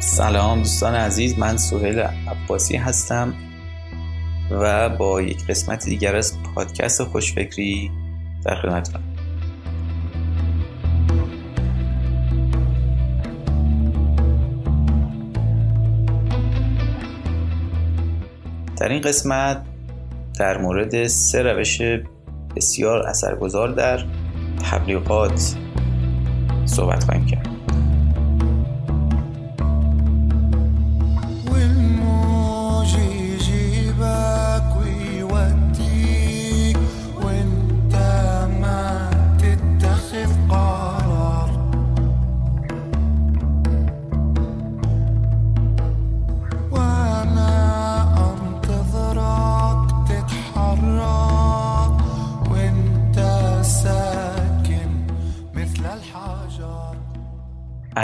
سلام دوستان عزیز من سهیل عباسی هستم و با یک قسمت دیگر از پادکست خوشفکری در خدمتتونم در این قسمت در مورد سه روش بسیار اثرگذار در تبلیغات صحبت خواهیم کرد.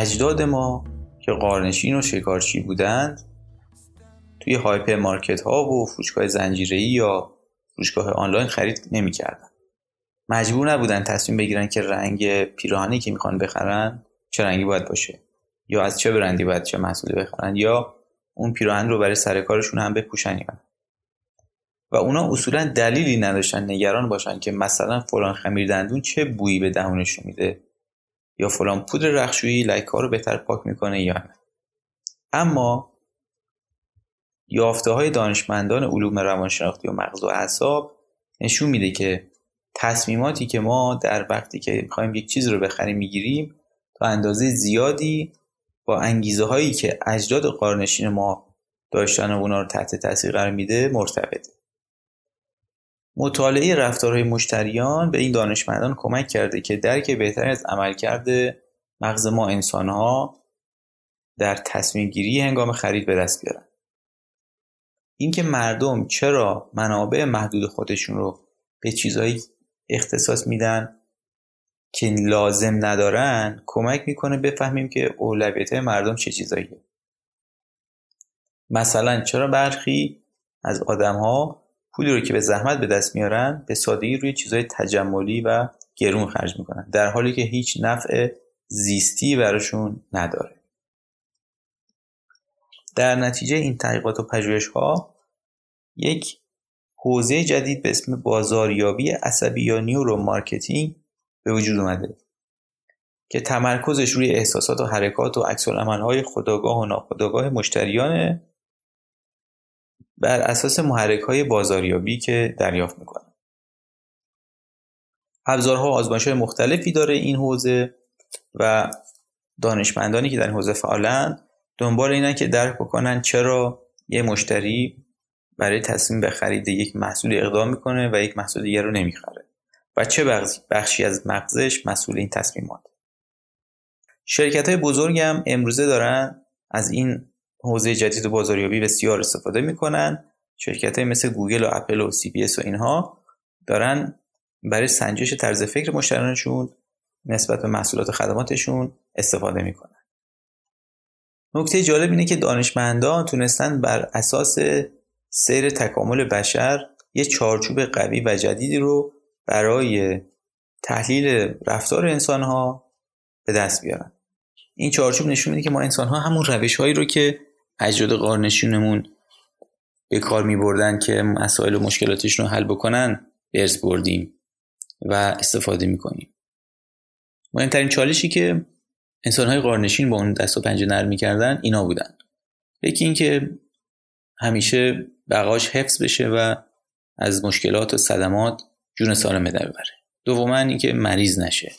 اجداد ما که قارنشین و شکارچی بودند توی هایپر مارکت ها و فروشگاه زنجیره یا فروشگاه آنلاین خرید نمی‌کردن. مجبور نبودن تصمیم بگیرن که رنگ پیراهنی که می‌خوان بخرن چه رنگی باید باشه یا از چه برندی باید چه محصولی بخرن یا اون پیراهن رو برای سر کارشون هم بپوشن یا و اونا اصولا دلیلی نداشتن نگران باشن که مثلا فلان خمیر دندون چه بویی به دهونشون میده. یا فلان پودر رخشویی لکه ها رو بهتر پاک می‌کنه یا نه. اما یافته های دانشمندان علوم روانشناختی و مغز و اعصاب نشون میده که تصمیماتی که ما در وقتی که می‌خوایم یک چیز رو بخریم می‌گیریم تا اندازه زیادی با انگیزه هایی که اجداد قارنشین ما داشتن و اونا رو تحت تاثیر قرار میده مرتبطه. مطالعه رفتارهای مشتریان به این دانشمندان کمک کرده که درک بهتری از عملکرد مغز ما انسانها در تصمیم گیری هنگام خرید به دست بیارن. اینکه مردم چرا منابع محدود خودشون رو به چیزهایی اختصاص میدن که لازم ندارن کمک می‌کنه بفهمیم که اولویت مردم چه چیزاییه. مثلا چرا برخی از آدم ها پولی رو که به زحمت به دست میارن به سادگی روی چیزهای تجملی و گرون خرج می‌کنن در حالی که هیچ نفع زیستی براشون نداره. در نتیجه این تحقیقات و پژوهش ها یک حوزه جدید به اسم بازاریابی عصبی یا neuromarketing به وجود اومده که تمرکزش روی احساسات و حرکات و عکس العمل های خودآگاه و ناخودآگاه مشتریانه بر اساس محرک های بازاریابی که دریافت می‌کنه. ابزارها و آزمایش های مختلفی داره این حوزه و دانشمندانی که در این حوزه فعالن دنبال اینن که درک بکنن چرا یه مشتری برای تصمیم به خرید یک محصول اقدام می‌کنه و یک محصول دیگر رو نمی‌خره و چه بخشی از مغزش مسئول این تصمیمات. شرکت های بزرگ هم امروزه دارن از این حوزه جدید بازاریابی بسیار استفاده می‌کنن. شرکت های مثل گوگل و اپل و CBS و اینها دارن برای سنجش طرز فکر مشتریانشون نسبت به محصولات و خدماتشون استفاده می‌کنن. نکته جالب اینه که دانشمندان تونستن بر اساس سیر تکامل بشر یه چارچوب قوی و جدیدی رو برای تحلیل رفتار انسان ها به دست بیارن. این چارچوب نشون میده که ما انسان ها همون روش هایی رو که اجداد قارنشینمون به کار می بردن که مسائل و مشکلاتشون رو حل بکنن ارث بردیم و استفاده می‌کنیم. مهمترین چالشی که انسان های قارنشین با اون دست و پنجه نرم می‌کردن اینا بودن. یکی اینکه همیشه بقاش حفظ بشه و از مشکلات و صدمات جون سالم در ببره. دوما اینکه مریض نشه.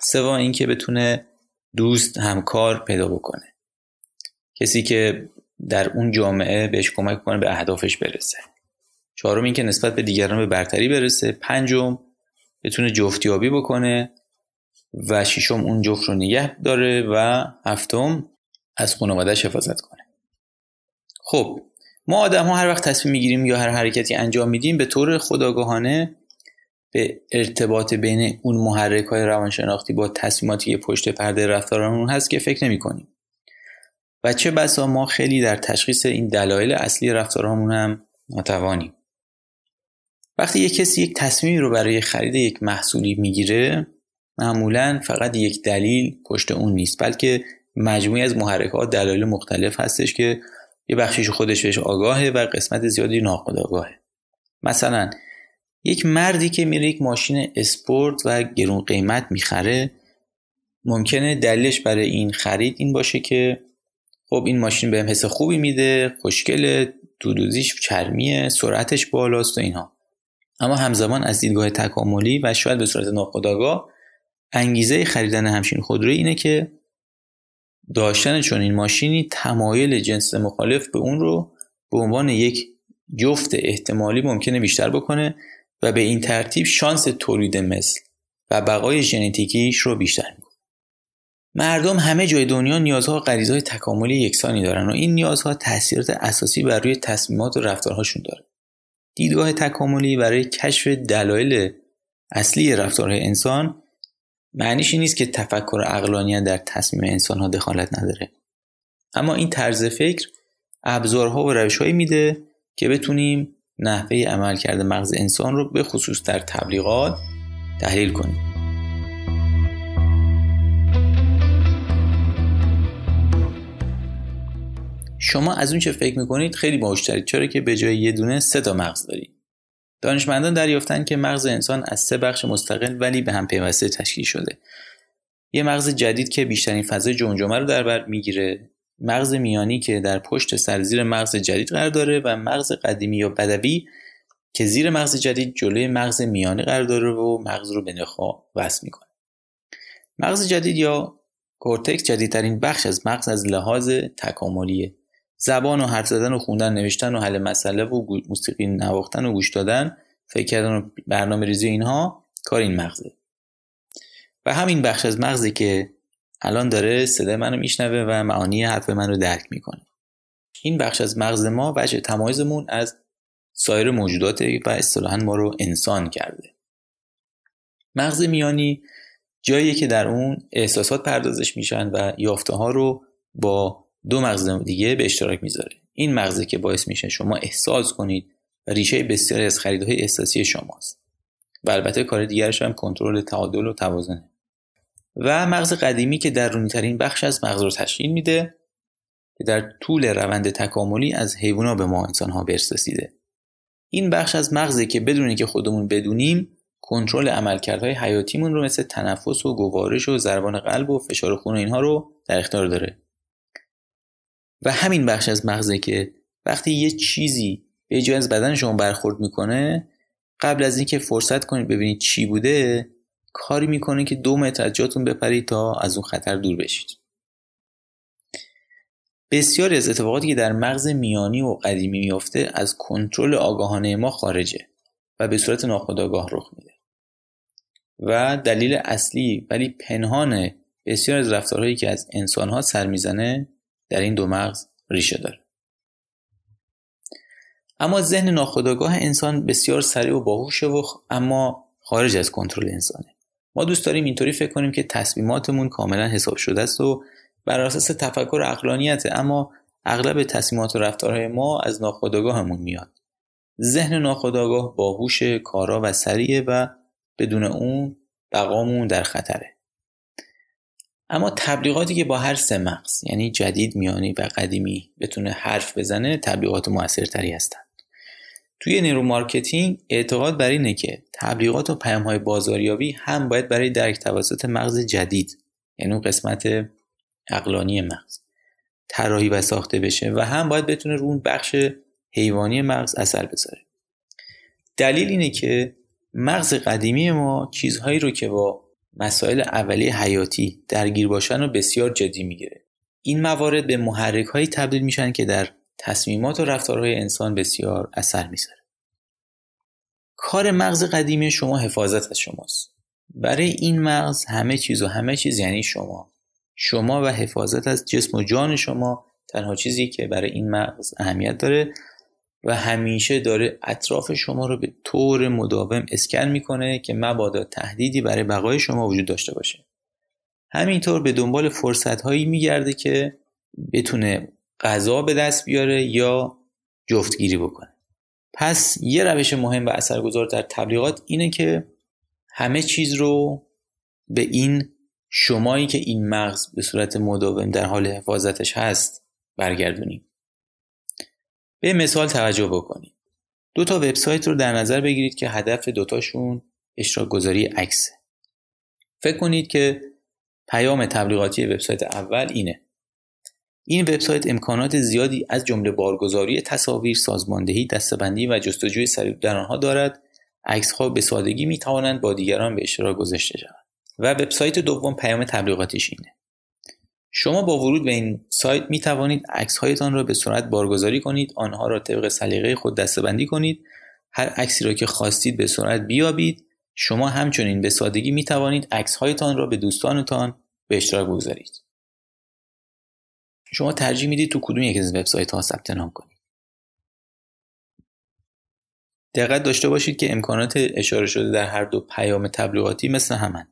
سوم اینکه بتونه دوست همکار پیدا بکنه. کسی که در اون جامعه بهش کمک کنه به اهدافش برسه. چهارم اینکه نسبت به دیگران به برتری برسه. پنجم بتونه جفتیابی بکنه و ششم اون جفت رو نگه داره و هفتم از خانوادهش حفاظت کنه. خب ما آدم ها هر وقت تصمیم می‌گیریم یا هر حرکتی انجام میدیم به طور خداگاهانه به ارتباط بین اون محرک های روانشناختی با تصمیماتی که پشت پرده رفتارمون هست که فکر نمی کنیم و چه بسا ما خیلی در تشخیص این دلایل اصلی رفتارهامون هم ناتوانیم. وقتی یک کسی یک تصمیمی رو برای خرید یک محصولی می‌گیره معمولا فقط یک دلیل پشت اون نیست بلکه مجموعی از محرکات دلایل مختلف هستش که یه بخشیش خودش بهش آگاهه و قسمت زیادی ناخودآگاهه. مثلا یک مردی که میره یک ماشین اسپورت و گرون قیمت می‌خره ممکنه دلیلش برای این خرید این باشه که خب این ماشین بهم حس خوبی میده خوشگل دودوزیش چرمیه سرعتش بالاست و اینها. اما همزمان از دیدگاه تکاملی و شاید به صورت ناخودآگاه انگیزه خریدن همچین خودروی اینه که داشتن چون این ماشینی تمایل جنس مخالف به اون رو به عنوان یک جفت احتمالی ممکنه بیشتر بکنه و به این ترتیب شانس تولید مثل و بقای ژنتیکیش رو بیشتر مردم همه جای دنیا نیازها و غریزهای تکاملی یکسانی دارن و این نیازها تاثیرات اساسی بر روی تصمیمات و رفتارهاشون داره. دیدگاه تکاملی برای کشف دلایل اصلی رفتارهای انسان معنیش نیست که تفکر اقلانیت در تصمیم انسان ها دخالت نداره. اما این طرز فکر ابزارها و روشهایی میده که بتونیم نحوه عمل کرده مغز انسان رو به خصوص در تبلیغات تحلیل کنیم. شما از اون چه فکر می‌کنید خیلی باهوشترید چرا که به جای یه دونه سه تا مغز دارید. دانشمندان دریافتن که مغز انسان از سه بخش مستقل ولی به هم پیوسته تشکیل شده. یه مغز جدید که بیشترین فضای جمجمه رو در بر می‌گیره. مغز میانی که در پشت سر زیر مغز جدید قرار داره و مغز قدیمی یا بدوی که زیر مغز جدید جلوی مغز میانی قرار داره و مغز رو به نخا وصل می‌کنه. مغز جدید یا کورتکس جدیدترین بخش از مغز از لحاظ تکاملیه زبان و حرف زدن و خوندن نوشتن و حل مسئله و موسیقی نواختن و گوش دادن فکر کردن و برنامه ریزی اینها کار این مغزه. و همین بخش از مغزی که الان داره صدای منو میشنوه و معانی حرف من درک می‌کنه. این بخش از مغز ما وجه تمایزمون از سایر موجودات و اصطلاحا ما رو انسان کرده. مغز میانی جاییه که در اون احساسات پردازش میشن و یافته ها رو با دو مغز دیگه به اشتراک می‌ذاره. این مغزه که باعث میشه شما احساس کنید ریشه بسیاری از خریدهای احساسی شماست. و البته کار دیگرش هم کنترل تعادل و توازنه. و مغز قدیمی که در ترین بخش از مغز رو تشکیل میده که در طول روند تکاملی از حیوانات به ما انسان ها برسیده این بخش از مغزه که بدون که خودمون بدونیم کنترل عملکردهای حیاتیمون رو مثل تنفس و گوارش و ضربان قلب و فشار خون و اینها رو در اختیار داره. و همین بخش از مغزه که وقتی یه چیزی به جای از بدن شما برخورد می‌کنه قبل از اینکه فرصت کنید ببینید چی بوده کاری می‌کنه که دو متر از جاتون بپرید تا از اون خطر دور بشید. بسیاری از اتفاقاتی که در مغز میانی و قدیمی میافته از کنترل آگاهانه ما خارجه و به صورت ناخودآگاه رخ میده. و دلیل اصلی ولی پنهان بسیار از رفتارهایی که از انسانها سر می‌زنه در این دو مغز ریشه داره. اما ذهن ناخودآگاه انسان بسیار سریع و باهوشه و اما خارج از کنترل انسانه. ما دوست داریم اینطوری فکر کنیم که تصمیماتمون کاملا حساب شده است و بر اساس تفکر اقلانیته اما اغلب تصمیمات و رفتارهای ما از ناخودآگاهمون میاد. ذهن ناخودآگاه باهوش کارا و سریعه و بدون اون بقامون در خطره. اما تبلیغاتی که با هر سه مغز یعنی جدید میانی و قدیمی بتونه حرف بزنه تبلیغات موثرتری هستند. توی neuromarketing اعتقاد بر اینه که تبلیغات و پیام های بازاریابی هم باید برای درک توسط مغز جدید یعنی اون قسمت عقلانی مغز طراحی و ساخته بشه و هم باید بتونه رو اون بخش حیوانی مغز اثر بذاره. دلیل اینه که مغز قدیمی ما چیزهایی رو که با مسائل اولیه حیاتی درگیر باشن رو بسیار جدی می‌گیره. این موارد به محرک هایی تبدیل میشن که در تصمیمات و رفتارهای انسان بسیار اثر می‌ذاره. کار مغز قدیمی شما حفاظت از شماست. برای این مغز همه چیز و همه چیز یعنی شما. شما و حفاظت از جسم و جان شما تنها چیزی که برای این مغز اهمیت داره و همیشه داره اطراف شما رو به طور مداوم اسکن می‌کنه که مبادا تهدیدی برای بقای شما وجود داشته باشه. همینطور به دنبال فرصت هایی میگرده که بتونه غذا به دست بیاره یا جفتگیری بکنه. پس یه روش مهم و اثرگذار در تبلیغات اینه که همه چیز رو به این شمایی که این مغز به صورت مداوم در حال حفاظتش هست برگردونیم. به مثال توجه بکنید دو تا وبسایت رو در نظر بگیرید که هدف دوتاشون اشتراک گذاری عکسه فکر کنید که پیام تبلیغاتی وبسایت اول اینه این وبسایت امکانات زیادی از جمله بارگذاری تصاویر، سازماندهی، دستبندی و جستجوی سریع در آنها دارد. عکسها به سادگی می توانند با دیگران به اشتراک گذاشته شوند. و وبسایت دوم پیام تبلیغاتیش اینه. شما با ورود به این سایت می توانید عکس هایتان را به سرعت بارگذاری کنید، آنها را طبق سلیقه خود دستبندی کنید، هر عکسی را که خواستید به سرعت بیابید. شما همچنین به سادگی می توانید عکس هایتان را به دوستانتان به اشتراک بگذارید. شما ترجیح می‌دید تو کدوم یک از وبسایت ها ثبت نام کنید دقت داشته باشید که امکانات اشاره شده در هر دو پیام تبلیغاتی مثل همن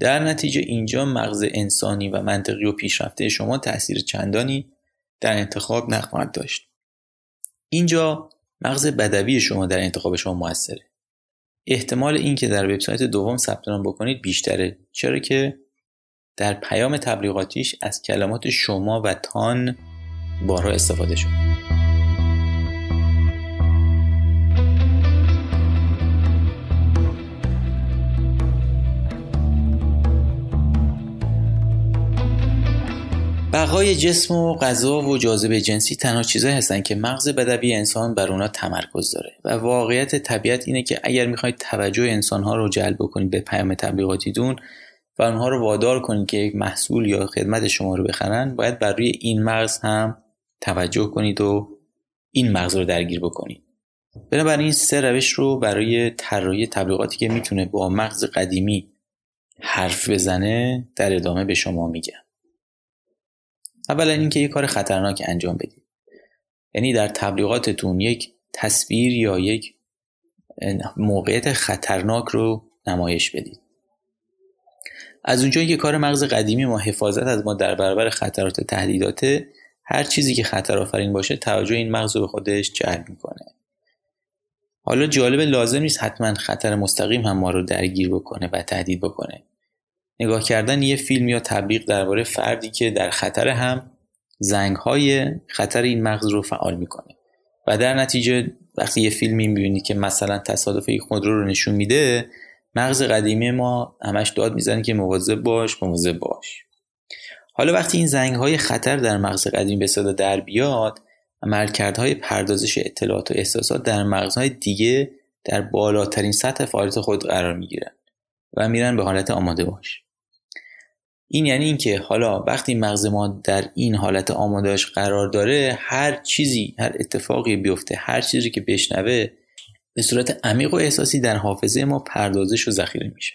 در نتیجه اینجا مغز انسانی و منطقی و پیشرفته شما تاثیر چندانی در انتخاب نخواهد داشت. اینجا مغز بدوی شما در انتخاب شما موثره. احتمال اینکه در وبسایت دوم ثبت نام بکنید بیشتره چرا که در پیام تبلیغاتیش از کلمات شما و تان بارها استفاده شد بقای جسم و غذا و جاذبه جنسی تنها چیزهایی هستن که مغز بدوی انسان بر اونا تمرکز داره. و واقعیت طبیعت اینه که اگر می‌خواید توجه انسانها رو جلب کنید به پیام تبلیغاتیتون و اونها رو وادار کنید که یک محصول یا خدمت شما رو بخرن باید بر روی این مغز هم توجه کنید و این مغز رو درگیر بکنید. بنابراین این سه روش رو برای طراحی تبلیغاتی که می‌تونه با مغز قدیمی حرف بزنه در ادامه به شما میگم. اولا اینکه یک کار خطرناک انجام بدید یعنی در تبلیغاتتون یک تصویر یا یک موقعیت خطرناک رو نمایش بدید. از اونجایی که کار مغز قدیمی ما حفاظت از ما در برابر خطرات تهدیداته هر چیزی که خطر آفرین باشه توجه این مغز رو به خودش جلب می‌کنه. حالا جالب لازم نیست حتما خطر مستقیم هم ما رو درگیر بکنه و تهدید بکنه. نگاه کردن یه فیلم یا تبلیغ درباره فردی که در خطر هم زنگ های خطر این مغز رو فعال می‌کنه. و در نتیجه وقتی یه فیلمی می‌بینید که مثلا تصادف یک خودرو رو نشون میده مغز قدیمی ما همش داد می‌زنه که مواظب باش مواظب باش. حالا وقتی این زنگ های خطر در مغز قدیمی به صدا در بیاد عملکردهای پردازش اطلاعات و احساسات در مغزهای دیگه در بالاترین سطح فعالیت خود قرار می‌گیرن و میرن به حالت آماده باش. این یعنی اینکه حالا وقتی مغز ما در این حالت آمادهش قرار داره هر چیزی هر اتفاقی بیفته هر چیزی که بشنوه به صورت عمیق و احساسی در حافظه ما پردازش و ذخیره میشه.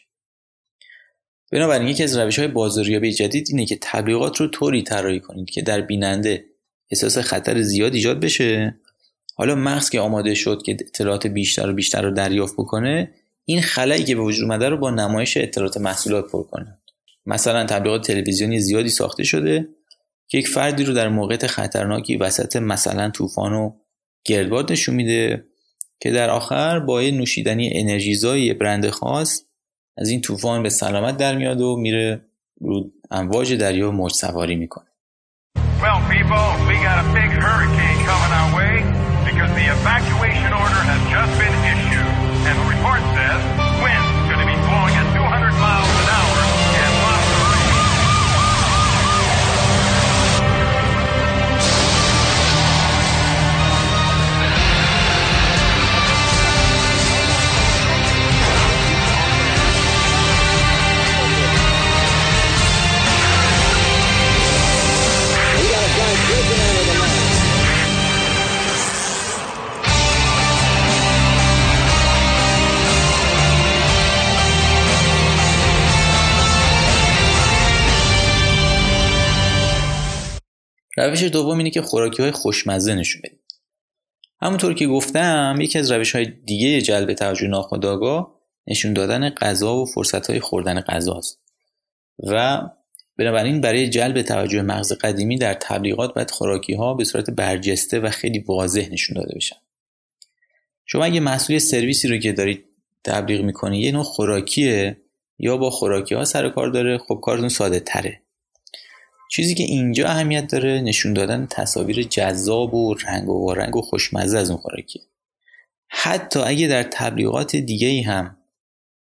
بنابراین یکی از روش های بازاریابی جدید اینه که تبلیغات رو طوری طراحی کنید که در بیننده احساس خطر زیاد ایجاد بشه. حالا مغز که آماده شد که اطلاعات بیشتر و بیشتر رو دریافت بکنه این خلایی که به وجود اومده رو با نمایش اطلاعات محصولات پر کنه. مثلا تبلیغات تلویزیونی زیادی ساخته شده که یک فردی رو در موقعیت خطرناکی وسط مثلا طوفان و گردباد نشون میده که در آخر با یه نوشیدنی انرژیزایی برند خاص از این طوفان به سلامت در میاد و میره رو امواج دریا موج سواری می‌کنه Well, people, we got a big hurricane coming our way because the evacuation order has just been issued. And the report says روش دوم اینه که خوراکی های خوشمزه نشون بدید همونطور که گفتم یکی از روش های دیگه جلب توجه ناخودآگاه نشون دادن غذا و فرصت های خوردن غذاست و بنابراین برای جلب توجه مغز قدیمی در تبلیغات باید خوراکی ها به صورت برجسته و خیلی واضح نشون داده بشن. شما اگه محصول سرویسی رو که دارید تبلیغ می‌کنید یه نوع خوراکیه یا با خوراکی ها سر کار داره خب کارتون ساده تره چیزی که اینجا اهمیت داره نشون دادن تصاویر جذاب و رنگ و رنگ و خوشمزه از اون خوراکی حتی اگه در تبلیغات دیگه ای هم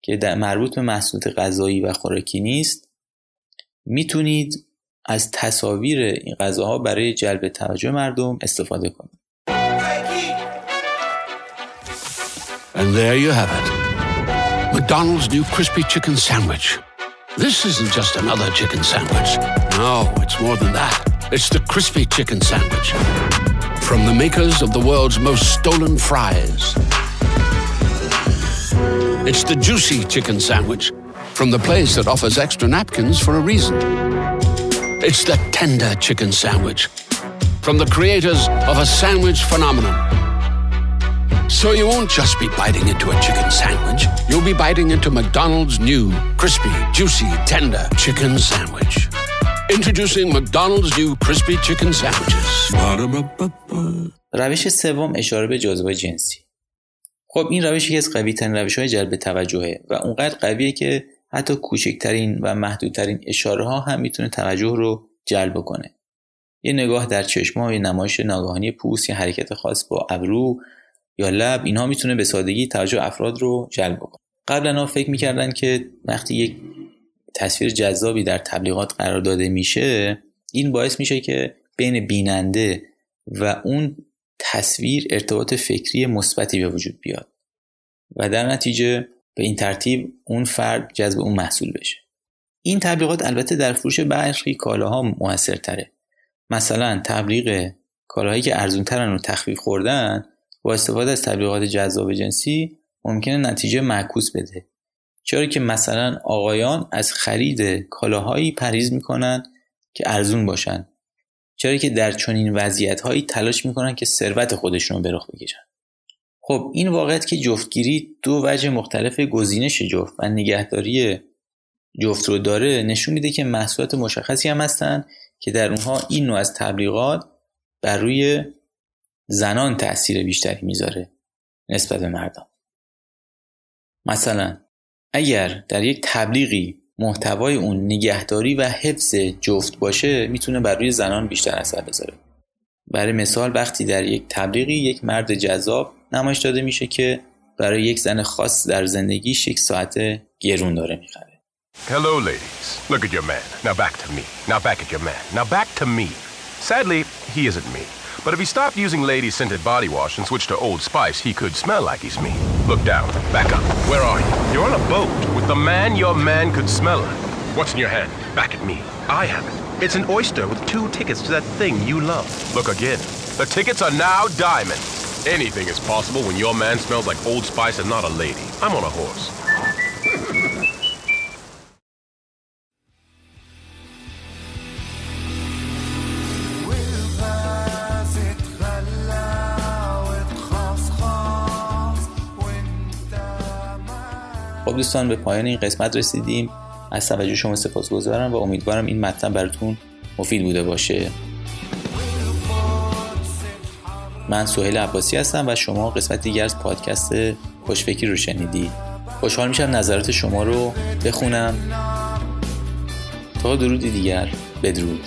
که در مربوط به محصولات غذایی و خوراکی نیست می‌تونید از تصاویر این غذاها برای جلب توجه مردم استفاده کنید And there you have it. McDonald's new crispy chicken sandwich. This isn't just another chicken sandwich. No, it's more than that. It's the crispy chicken sandwich. From the makers of the world's most stolen fries. It's the juicy chicken sandwich from the place that offers extra napkins for a reason. It's the tender chicken sandwich from the creators of a sandwich phenomenon. So you won't just be biting into a chicken sandwich, you'll be biting into McDonald's new crispy, juicy, tender chicken sandwich. Introducing McDonald's new crispy chicken sandwiches. روش سوم اشاره به جاذبه جنسی خب این روش یکی از قوی ترین روش های جلب توجهه و اونقدر قویه که حتی کوچکترین و محدودترین اشاره ها هم می‌تونه توجه رو جلب کنه یه نگاه در چشما یه نمایش ناگهانی پوست یا حرکت خاص با ابرو یا لب اینها می‌تونه به سادگی توجه افراد رو جلب کنه قبلا فکر می‌کردن که وقتی یک تصویر جذابی در تبلیغات قرار داده میشه این باعث میشه که بین بیننده و اون تصویر ارتباط فکری مثبتی به وجود بیاد و در نتیجه به این ترتیب اون فرد جذب اون محصول بشه. این تبلیغات البته در فروش برخی کالاها موثرتره. مثلا تبلیغ کالاهایی که ارزونترن و تخفیف خوردن با استفاده از تبلیغات جذاب جنسی ممکنه نتیجه معکوس بده. چرا که مثلا آقایان از خرید کالاهایی پریز می‌کنن که ارزون باشن. چرا که در چنین وضعیتهایی تلاش می‌کنن که ثروت خودشون رو به رخ بکشن. خب این واقعیت که جفتگیری دو وجه مختلف گزینش جفت و نگهداری جفت رو داره نشون میده که محصولات مشخصی هم هستن که در اونها این نوع از تبلیغات بر روی زنان تاثیر بیشتری می‌ذاره نسبت به مردان مثلا اگر در یک تبلیغی محتوای اون نگهداری و حفظ جفت باشه می‌تونه بر روی زنان بیشتر اثر بذاره برای مثال وقتی در یک تبلیغی یک مرد جذاب نمایش داده میشه که برای یک زن خاص در زندگیش یک ساعت گرون داره می‌خره Hello, ladies. Look at your man. Now back to me. Now back at your man. Now back to me. Sadly, he isn't me. But if he stopped using lady scented body wash and switched to Old Spice, he could smell like he's me. Look down. Back up. Where are you? You're on a boat with the man your man could smell like. What's in your hand? Back at me. I have it. It's an oyster with two tickets to that thing you love. Look again. The tickets are now diamonds. Anything is possible when your man smells like Old Spice and not a lady. I'm on a horse. خب دوستان به پایان این قسمت رسیدیم. از توجه شما سپاسگزارم و امیدوارم این مطلب براتون مفید بوده باشه. من سهیل عباسی هستم و شما قسمت دیگر از پادکست خوشفکری رو شنیدید. خوشحال میشم نظرات شما رو بخونم. تا درودی دیگر بدرود.